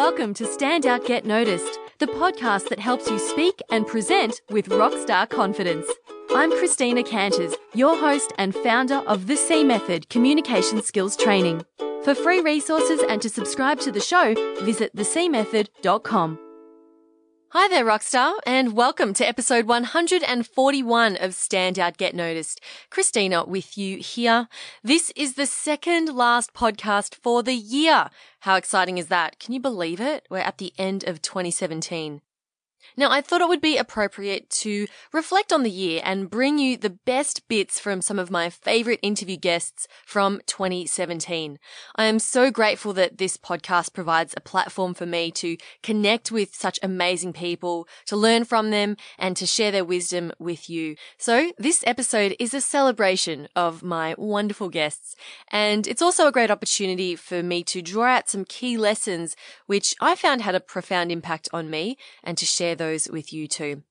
welcome to Stand Out Get Noticed, the podcast that helps you speak and present with rockstar confidence. I'm Christina Canters, your host and founder of the C Method Communication Skills Training. For free resources and to subscribe to the show, visit thecmethod.com. Hi there, Rockstar, and welcome to episode 141 of Standout Get Noticed. Christina with you here. This is the second last podcast for the year. How exciting is that? Can you believe it? We're at the end of 2017. Now, I thought it would be appropriate to reflect on the year and bring you the best bits from some of my favorite interview guests from 2017. I am so grateful that this podcast provides a platform for me to connect with such amazing people, to learn from them, and to share their wisdom with you. So this episode is a celebration of my wonderful guests, and it's also a great opportunity for me to draw out some key lessons which I found had a profound impact on me and to share those with you too.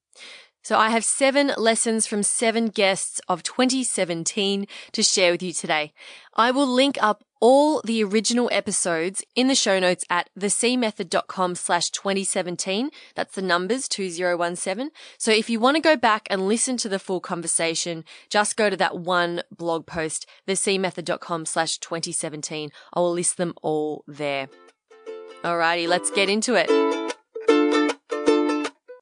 So I have seven lessons from seven guests of 2017 to share with you today. I will link up all the original episodes in the show notes at thecmethod.com slash 2017. That's the numbers 2017. So if you want to go back and listen to the full conversation, just go to that one blog post, thecmethod.com slash 2017. I will list them all there. Alrighty, let's get into it.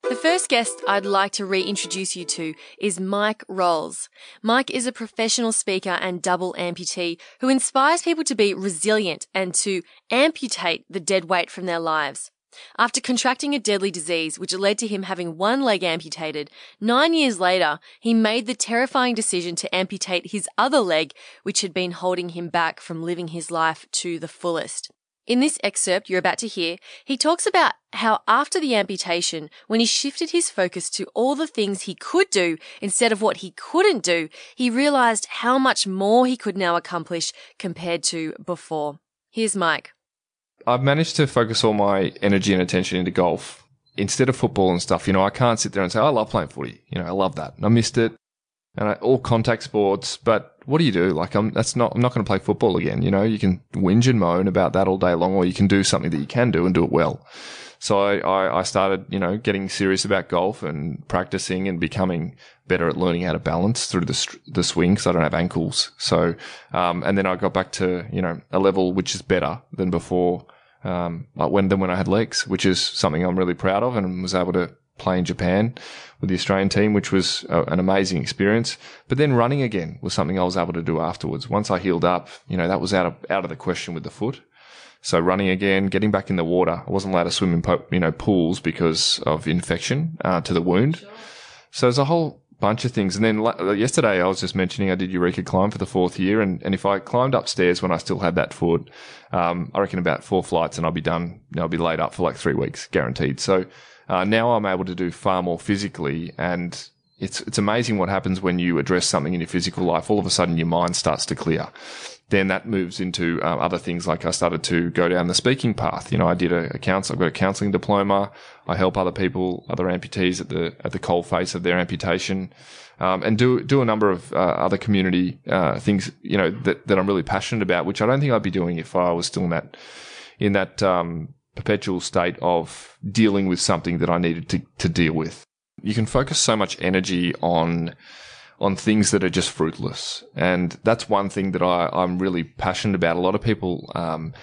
The first guest I'd like to reintroduce you to is Mike Rolls. Mike is a professional speaker and double amputee who inspires people to be resilient and to amputate the dead weight from their lives. After contracting a deadly disease, which led to him having one leg amputated, nine years later, he made the terrifying decision to amputate his other leg, which had been holding him back from living his life to the fullest. In this excerpt you're about to hear, he talks about how after the amputation, when he shifted his focus to all the things he could do instead of what he couldn't do, he realized how much more he could now accomplish compared to before. Here's Mike. I've managed to focus all my energy and attention into golf instead of football and stuff. You know, I can't sit there and say, oh, I love playing footy. You know, I love that. I missed it and I, all contact sports. But what do you do? Like, I'm that's not I'm not going to play football again. You know, you can whinge and moan about that all day long, or you can do something that you can do and do it well. So I, I, I started, you know, getting serious about golf and practicing and becoming better at learning how to balance through the the swing because I don't have ankles. So, um, and then I got back to you know a level which is better than before. Um, like when than when I had legs, which is something I'm really proud of, and was able to play in Japan with the Australian team, which was a, an amazing experience. But then running again was something I was able to do afterwards. Once I healed up, you know, that was out of, out of the question with the foot. So running again, getting back in the water. I wasn't allowed to swim in, po- you know, pools because of infection uh, to the wound. So there's a whole bunch of things. And then la- yesterday I was just mentioning I did Eureka Climb for the fourth year. And, and if I climbed upstairs when I still had that foot, um, I reckon about four flights and I'll be done. I'll be laid up for like three weeks guaranteed. So uh, now I'm able to do far more physically and it's, it's amazing what happens when you address something in your physical life. All of a sudden your mind starts to clear. Then that moves into uh, other things like I started to go down the speaking path. You know, I did a, a counsel, I've got a counseling diploma. I help other people, other amputees at the, at the cold face of their amputation. Um, and do, do a number of, uh, other community, uh, things, you know, that, that I'm really passionate about, which I don't think I'd be doing if I was still in that, in that, um, perpetual state of dealing with something that I needed to, to deal with. You can focus so much energy on on things that are just fruitless, and that's one thing that I, I'm really passionate about. A lot of people, um,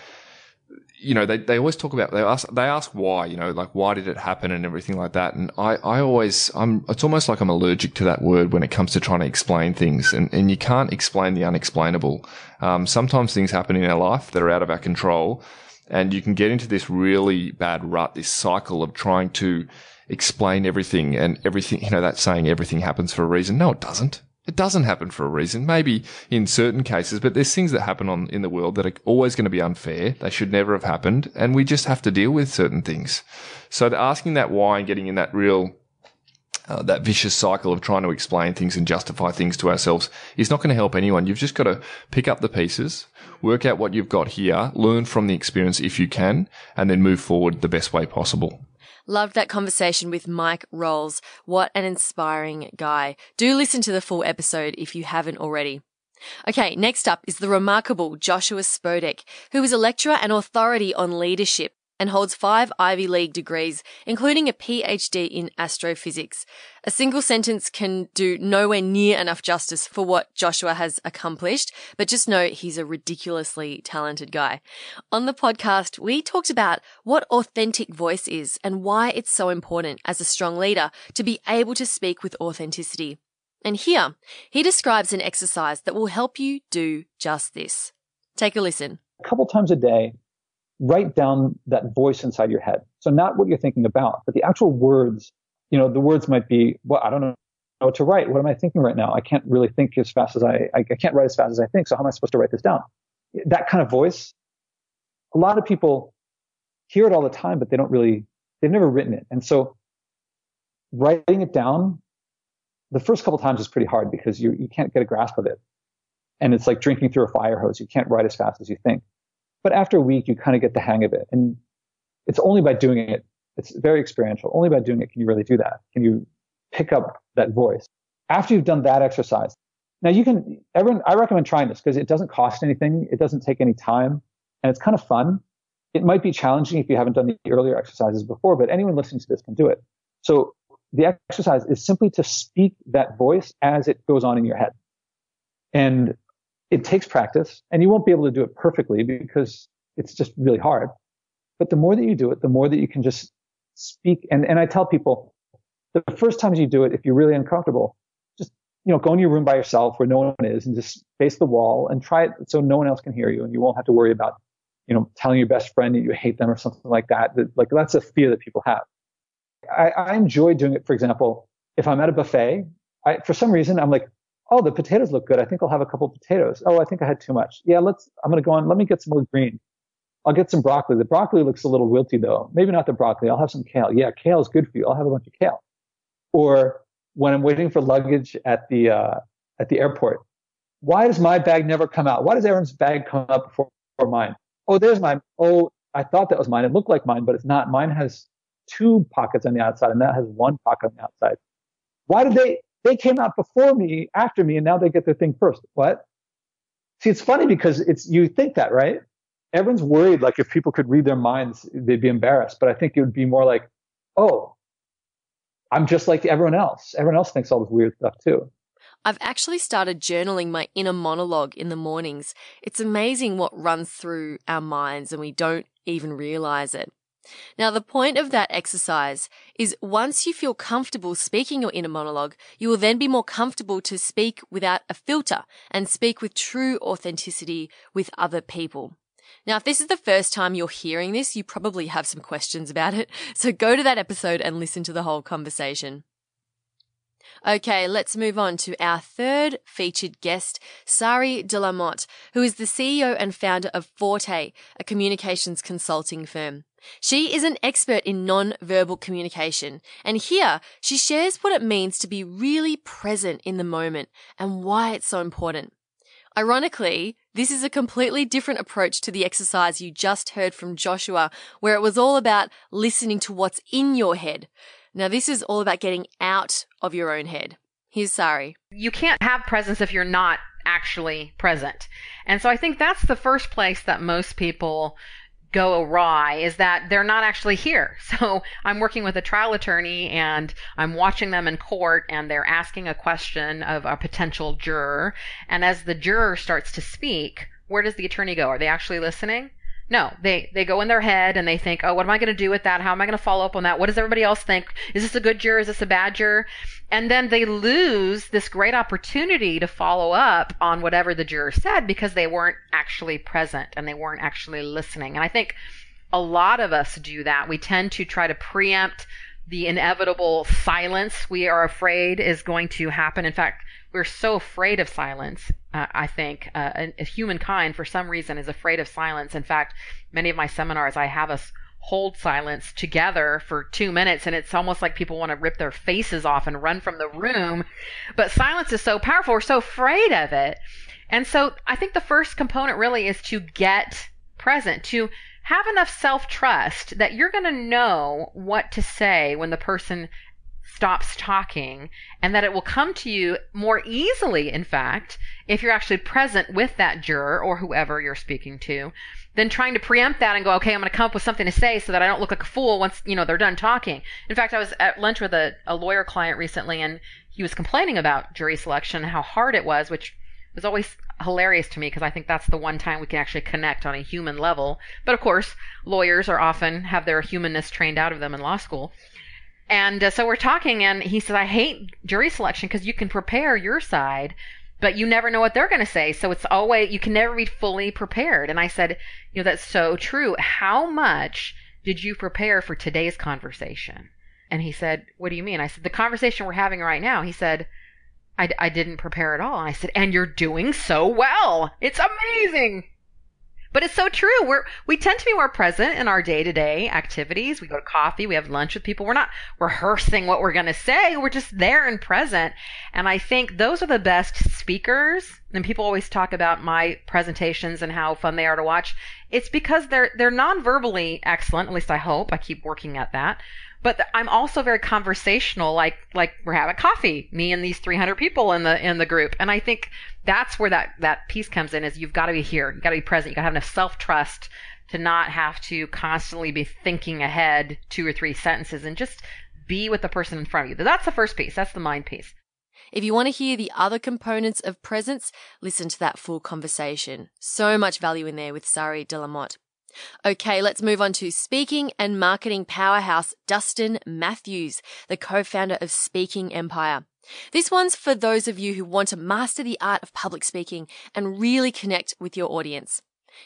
you know, they, they always talk about they ask they ask why, you know, like why did it happen and everything like that. And I, I always I'm it's almost like I'm allergic to that word when it comes to trying to explain things, and and you can't explain the unexplainable. Um, sometimes things happen in our life that are out of our control and you can get into this really bad rut, this cycle of trying to explain everything and everything, you know, that saying everything happens for a reason. No, it doesn't. It doesn't happen for a reason. Maybe in certain cases, but there's things that happen on in the world that are always going to be unfair. They should never have happened. And we just have to deal with certain things. So asking that why and getting in that real uh, that vicious cycle of trying to explain things and justify things to ourselves is not going to help anyone. You've just got to pick up the pieces, work out what you've got here, learn from the experience if you can, and then move forward the best way possible. Loved that conversation with Mike Rolls. What an inspiring guy. Do listen to the full episode if you haven't already. Okay, next up is the remarkable Joshua Spodek, who is a lecturer and authority on leadership and holds five Ivy League degrees, including a PhD in astrophysics. A single sentence can do nowhere near enough justice for what Joshua has accomplished, but just know he's a ridiculously talented guy. On the podcast, we talked about what authentic voice is and why it's so important as a strong leader to be able to speak with authenticity. And here, he describes an exercise that will help you do just this. Take a listen. A couple times a day, write down that voice inside your head. So not what you're thinking about, but the actual words. You know, the words might be, well, I don't know what to write. What am I thinking right now? I can't really think as fast as I, I can't write as fast as I think. So how am I supposed to write this down? That kind of voice. A lot of people hear it all the time, but they don't really, they've never written it. And so writing it down the first couple times is pretty hard because you, you can't get a grasp of it. And it's like drinking through a fire hose. You can't write as fast as you think. But after a week, you kind of get the hang of it. And it's only by doing it. It's very experiential. Only by doing it can you really do that. Can you pick up that voice? After you've done that exercise, now you can, everyone, I recommend trying this because it doesn't cost anything. It doesn't take any time and it's kind of fun. It might be challenging if you haven't done the earlier exercises before, but anyone listening to this can do it. So the exercise is simply to speak that voice as it goes on in your head. And it takes practice and you won't be able to do it perfectly because it's just really hard. But the more that you do it, the more that you can just speak. And, and I tell people the first times you do it, if you're really uncomfortable, just, you know, go in your room by yourself where no one is and just face the wall and try it so no one else can hear you and you won't have to worry about, you know, telling your best friend that you hate them or something like that. like that's a fear that people have. I, I enjoy doing it. For example, if I'm at a buffet, I, for some reason, I'm like, oh, the potatoes look good. I think I'll have a couple potatoes. Oh, I think I had too much. Yeah, let's, I'm going to go on. Let me get some more green. I'll get some broccoli. The broccoli looks a little wilty though. Maybe not the broccoli. I'll have some kale. Yeah, kale is good for you. I'll have a bunch of kale. Or when I'm waiting for luggage at the, uh, at the airport, why does my bag never come out? Why does Aaron's bag come up before, before mine? Oh, there's mine. Oh, I thought that was mine. It looked like mine, but it's not. Mine has two pockets on the outside and that has one pocket on the outside. Why did they, they came out before me, after me, and now they get their thing first. What? See, it's funny because it's, you think that, right? Everyone's worried, like if people could read their minds, they'd be embarrassed. But I think it would be more like, oh, I'm just like everyone else. Everyone else thinks all this weird stuff too. I've actually started journaling my inner monologue in the mornings. It's amazing what runs through our minds and we don't even realize it. Now, the point of that exercise is once you feel comfortable speaking your inner monologue, you will then be more comfortable to speak without a filter and speak with true authenticity with other people. Now, if this is the first time you're hearing this, you probably have some questions about it. So go to that episode and listen to the whole conversation. Okay, let's move on to our third featured guest, Sari de la Motte, who is the CEO and founder of Forte, a communications consulting firm. She is an expert in non-verbal communication, and here she shares what it means to be really present in the moment and why it's so important. Ironically, this is a completely different approach to the exercise you just heard from Joshua, where it was all about listening to what's in your head. Now, this is all about getting out of your own head. Here's Sari. You can't have presence if you're not actually present. And so I think that's the first place that most people go awry is that they're not actually here. So I'm working with a trial attorney and I'm watching them in court and they're asking a question of a potential juror. And as the juror starts to speak, where does the attorney go? Are they actually listening? No, they, they go in their head and they think, oh, what am I going to do with that? How am I going to follow up on that? What does everybody else think? Is this a good juror? Is this a bad juror? And then they lose this great opportunity to follow up on whatever the juror said because they weren't actually present and they weren't actually listening. And I think a lot of us do that. We tend to try to preempt the inevitable silence we are afraid is going to happen. In fact, we're so afraid of silence. Uh, I think uh, humankind, for some reason, is afraid of silence. In fact, many of my seminars, I have us hold silence together for two minutes, and it's almost like people want to rip their faces off and run from the room. But silence is so powerful. We're so afraid of it. And so I think the first component really is to get present, to have enough self trust that you're going to know what to say when the person stops talking and that it will come to you more easily, in fact, if you're actually present with that juror or whoever you're speaking to, than trying to preempt that and go, okay, I'm going to come up with something to say so that I don't look like a fool once, you know, they're done talking. In fact, I was at lunch with a, a lawyer client recently and he was complaining about jury selection, how hard it was, which was always hilarious to me because I think that's the one time we can actually connect on a human level. But of course, lawyers are often have their humanness trained out of them in law school. And uh, so we're talking, and he says, I hate jury selection because you can prepare your side, but you never know what they're going to say. So it's always, you can never be fully prepared. And I said, you know, that's so true. How much did you prepare for today's conversation? And he said, What do you mean? I said, The conversation we're having right now. He said, I, I didn't prepare at all. And I said, And you're doing so well. It's amazing. But it's so true. We're, we tend to be more present in our day to day activities. We go to coffee, we have lunch with people. We're not rehearsing what we're going to say. We're just there and present. And I think those are the best speakers. And people always talk about my presentations and how fun they are to watch. It's because they're, they're non-verbally excellent. At least I hope. I keep working at that but I'm also very conversational. Like like we're having coffee, me and these 300 people in the in the group, and I think that's where that that piece comes in. Is you've got to be here, you have got to be present, you have got to have enough self trust to not have to constantly be thinking ahead two or three sentences and just be with the person in front of you. That's the first piece. That's the mind piece. If you want to hear the other components of presence, listen to that full conversation. So much value in there with Sari de la Motte. Okay, let's move on to speaking and marketing powerhouse Dustin Matthews, the co-founder of Speaking Empire. This one's for those of you who want to master the art of public speaking and really connect with your audience.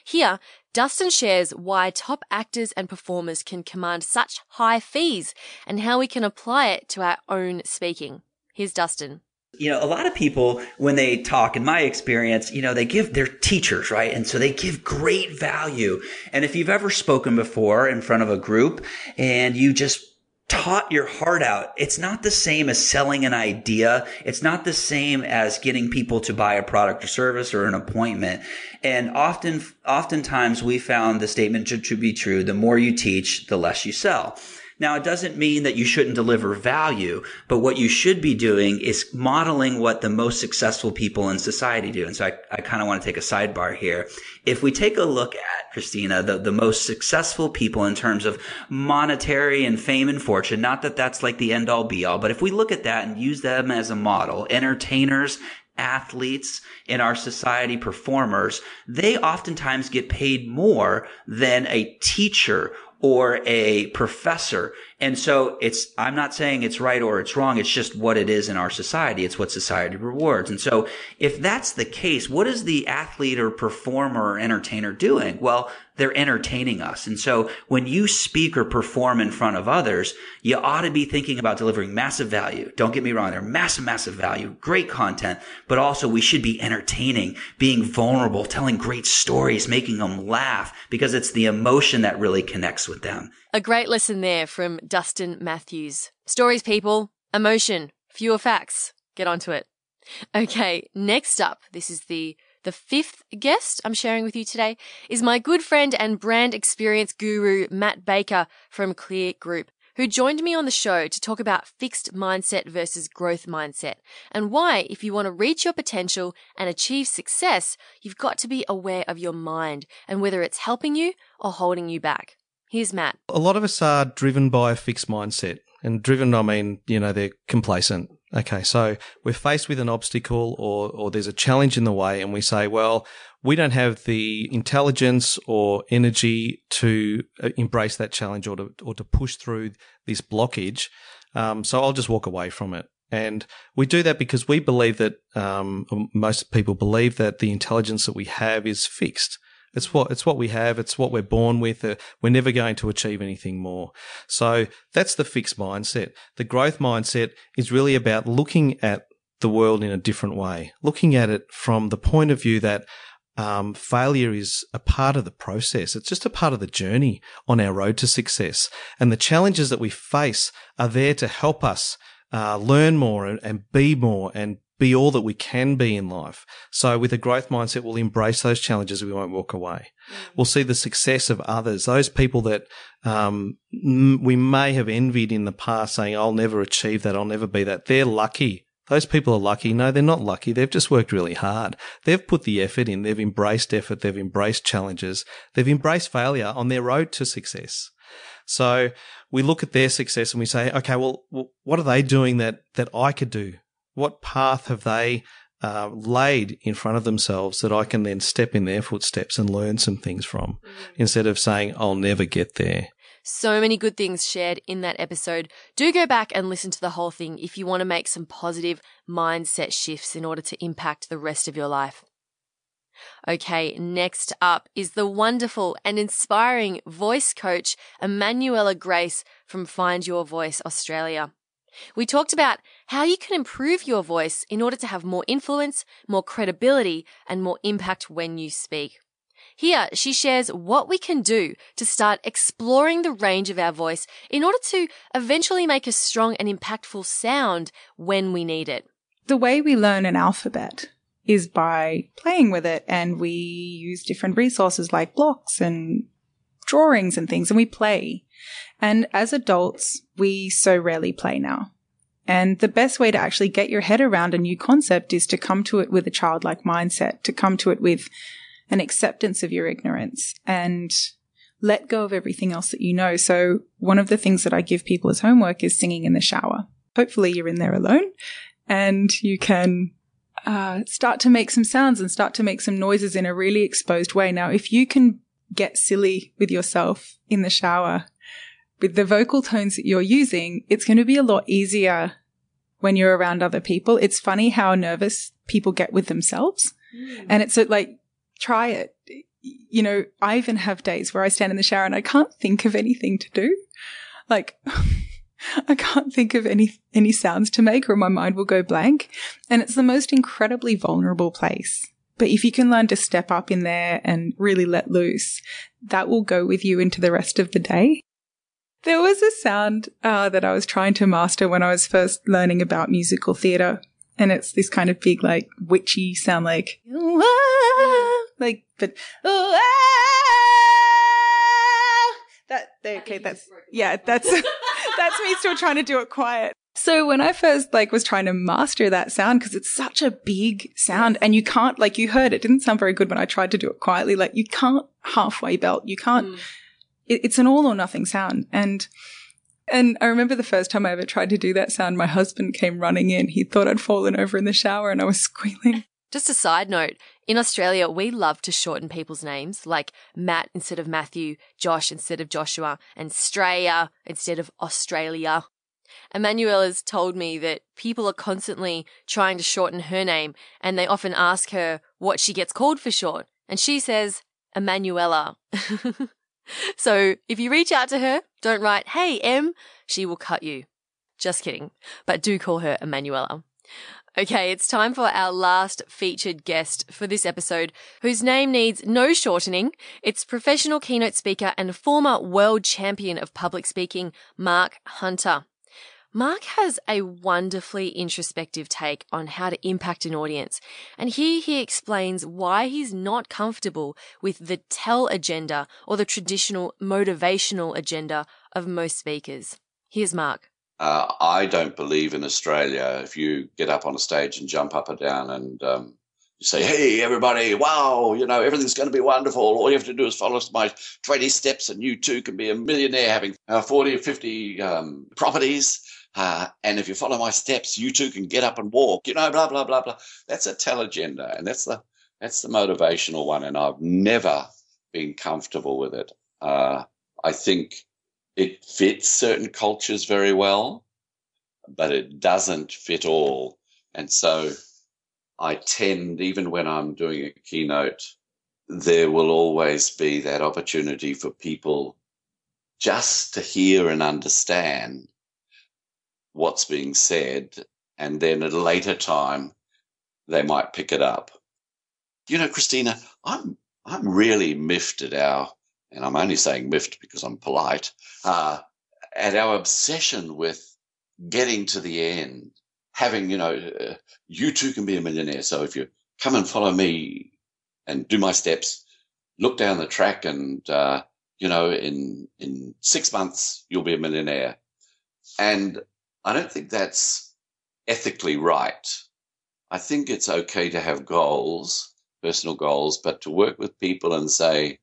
Here, Dustin shares why top actors and performers can command such high fees and how we can apply it to our own speaking. Here's Dustin you know, a lot of people, when they talk, in my experience, you know, they give, they're teachers, right? And so they give great value. And if you've ever spoken before in front of a group and you just taught your heart out, it's not the same as selling an idea. It's not the same as getting people to buy a product or service or an appointment. And often, oftentimes we found the statement to, to be true. The more you teach, the less you sell. Now, it doesn't mean that you shouldn't deliver value, but what you should be doing is modeling what the most successful people in society do. And so I, I kind of want to take a sidebar here. If we take a look at, Christina, the, the most successful people in terms of monetary and fame and fortune, not that that's like the end all be all, but if we look at that and use them as a model, entertainers, athletes in our society, performers, they oftentimes get paid more than a teacher or a professor. And so it's, I'm not saying it's right or it's wrong. It's just what it is in our society. It's what society rewards. And so if that's the case, what is the athlete or performer or entertainer doing? Well, they're entertaining us. And so when you speak or perform in front of others, you ought to be thinking about delivering massive value. Don't get me wrong. They're massive, massive value, great content, but also we should be entertaining, being vulnerable, telling great stories, making them laugh because it's the emotion that really connects with them. A great lesson there from Dustin Matthews. Stories, people, emotion, fewer facts. Get onto it. Okay, next up, this is the the fifth guest I'm sharing with you today is my good friend and brand experience guru, Matt Baker from Clear Group, who joined me on the show to talk about fixed mindset versus growth mindset and why, if you want to reach your potential and achieve success, you've got to be aware of your mind and whether it's helping you or holding you back. Here's Matt. A lot of us are driven by a fixed mindset. And driven, I mean, you know, they're complacent. Okay, so we're faced with an obstacle or, or there's a challenge in the way, and we say, well, we don't have the intelligence or energy to uh, embrace that challenge or to, or to push through this blockage. Um, so I'll just walk away from it. And we do that because we believe that um, most people believe that the intelligence that we have is fixed. It's what it's what we have. It's what we're born with. Uh, we're never going to achieve anything more. So that's the fixed mindset. The growth mindset is really about looking at the world in a different way, looking at it from the point of view that um, failure is a part of the process. It's just a part of the journey on our road to success. And the challenges that we face are there to help us uh, learn more and, and, be more and be all that we can be in life. So with a growth mindset, we'll embrace those challenges. We won't walk away. Mm. We'll see the success of others, those people that um, we may have envied in the past, saying, "I'll never achieve that. I'll never be that." They're lucky. Those people are lucky. No, they're not lucky. They've just worked really hard. They've put the effort in. They've embraced effort. They've embraced challenges. They've embraced failure on their road to success. So we look at their success and we say, okay, well, what are they doing that, that I could do? What path have they uh, laid in front of themselves that I can then step in their footsteps and learn some things from mm. instead of saying, I'll never get there. So many good things shared in that episode. Do go back and listen to the whole thing if you want to make some positive mindset shifts in order to impact the rest of your life. Okay, next up is the wonderful and inspiring voice coach, Emanuela Grace from Find Your Voice Australia. We talked about how you can improve your voice in order to have more influence, more credibility, and more impact when you speak. Here, she shares what we can do to start exploring the range of our voice in order to eventually make a strong and impactful sound when we need it. The way we learn an alphabet is by playing with it, and we use different resources like blocks and drawings and things, and we play. And as adults, we so rarely play now. And the best way to actually get your head around a new concept is to come to it with a childlike mindset, to come to it with an acceptance of your ignorance and let go of everything else that you know. So one of the things that I give people as homework is singing in the shower. Hopefully you're in there alone and you can uh, start to make some sounds and start to make some noises in a really exposed way. Now, if you can get silly with yourself in the shower, with the vocal tones that you're using, it's going to be a lot easier when you're around other people. It's funny how nervous people get with themselves. Mm. And it's like, try it. You know, I even have days where I stand in the shower and I can't think of anything to do. Like, I can't think of any, any sounds to make or my mind will go blank. And it's the most incredibly vulnerable place. But if you can learn to step up in there and really let loose, that will go with you into the rest of the day. There was a sound uh, that I was trying to master when I was first learning about musical theatre. And it's this kind of big, like, witchy sound like, like, but, that, okay, that's, yeah, that's, that's me still trying to do it quiet. So when I first like was trying to master that sound, because it's such a big sound and you can't, like you heard it didn't sound very good when I tried to do it quietly. Like you can't halfway belt. You can't, mm it, it's an all or nothing sound. And, and I remember the first time I ever tried to do that sound, my husband came running in. He thought I'd fallen over in the shower and I was squealing. Just a side note, in Australia, we love to shorten people's names, like Matt instead of Matthew, Josh instead of Joshua, and Straya instead of Australia. Emanuela's told me that people are constantly trying to shorten her name, and they often ask her what she gets called for short, and she says, Emanuela. So if you reach out to her, don't write, Hey, M, she will cut you. Just kidding. But do call her Emanuela. Okay, it's time for our last featured guest for this episode, whose name needs no shortening. It's professional keynote speaker and former world champion of public speaking, Mark Hunter. Mark has a wonderfully introspective take on how to impact an audience. And here he explains why he's not comfortable with the tell agenda or the traditional motivational agenda of most speakers. Here's Mark. Uh, I don't believe in Australia if you get up on a stage and jump up and down and um, you say, hey, everybody, wow, you know, everything's going to be wonderful. All you have to do is follow my 20 steps and you too can be a millionaire having uh, 40 or 50 um, properties uh, and if you follow my steps, you too can get up and walk, you know, blah, blah, blah, blah. That's a tell agenda. And that's the, that's the motivational one. And I've never been comfortable with it. Uh, I think it fits certain cultures very well, but it doesn't fit all. And so I tend, even when I'm doing a keynote, there will always be that opportunity for people just to hear and understand what's being said, and then at a later time, they might pick it up. You know, Christina, I'm I'm really miffed at our, and I'm only saying miffed because I'm polite, uh, at our obsession with getting to the end. having, you know, uh, you too can be a millionaire. So if you come and follow me and do my steps, look down the track and, uh, you know, in, in six months, you'll be a millionaire. And I don't think that's ethically right. I think it's okay to have goals, personal goals, but to work with people and say,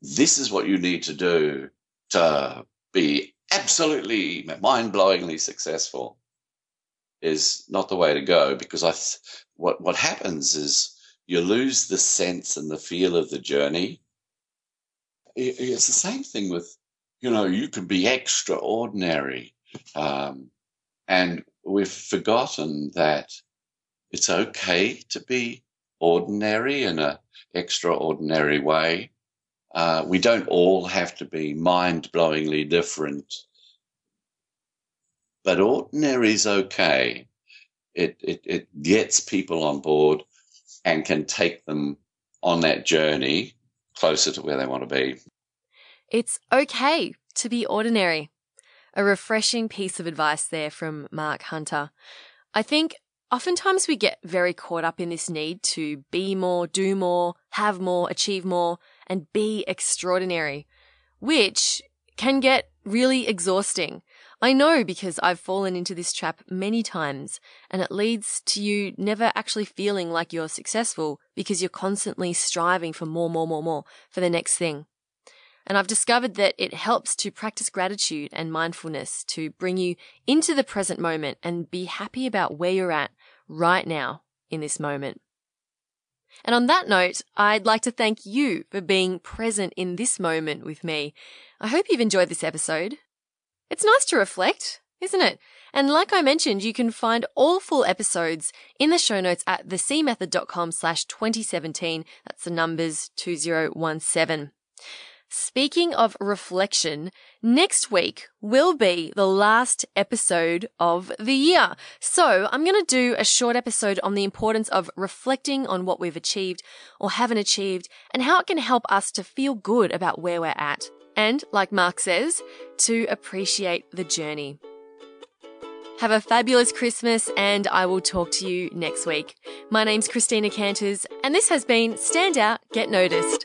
this is what you need to do to be absolutely mind blowingly successful is not the way to go because I, th- what, what happens is you lose the sense and the feel of the journey. It's the same thing with, you know, you can be extraordinary. Um, and we've forgotten that it's okay to be ordinary in an extraordinary way. Uh, we don't all have to be mind blowingly different, but ordinary is okay. It, it, it gets people on board and can take them on that journey closer to where they want to be. It's okay to be ordinary. A refreshing piece of advice there from Mark Hunter. I think oftentimes we get very caught up in this need to be more, do more, have more, achieve more, and be extraordinary, which can get really exhausting. I know because I've fallen into this trap many times and it leads to you never actually feeling like you're successful because you're constantly striving for more, more, more, more for the next thing. And I've discovered that it helps to practice gratitude and mindfulness to bring you into the present moment and be happy about where you're at right now in this moment. And on that note, I'd like to thank you for being present in this moment with me. I hope you've enjoyed this episode. It's nice to reflect, isn't it? And like I mentioned, you can find all full episodes in the show notes at thecmethod.com slash 2017. That's the numbers 2017. Speaking of reflection, next week will be the last episode of the year. So I'm going to do a short episode on the importance of reflecting on what we've achieved or haven't achieved and how it can help us to feel good about where we're at and, like Mark says, to appreciate the journey. Have a fabulous Christmas, and I will talk to you next week. My name's Christina Canters, and this has been Stand Out, Get Noticed.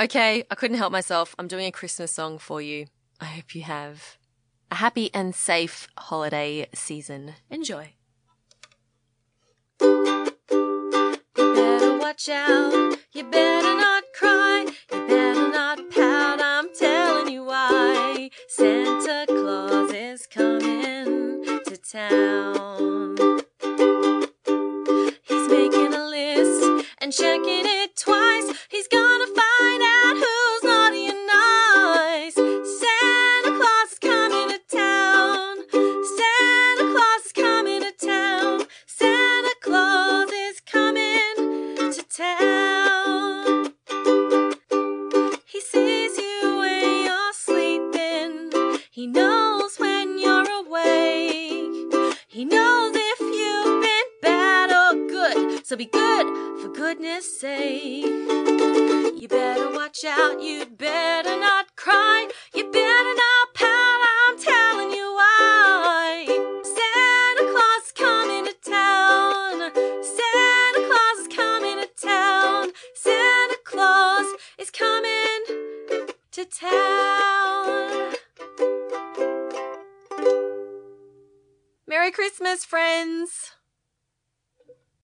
Okay, I couldn't help myself. I'm doing a Christmas song for you. I hope you have a happy and safe holiday season. Enjoy. You better watch out. You better not cry. You better not pout. I'm telling you why. Santa Claus is coming to town. He's making a list and checking it twice. He's gonna find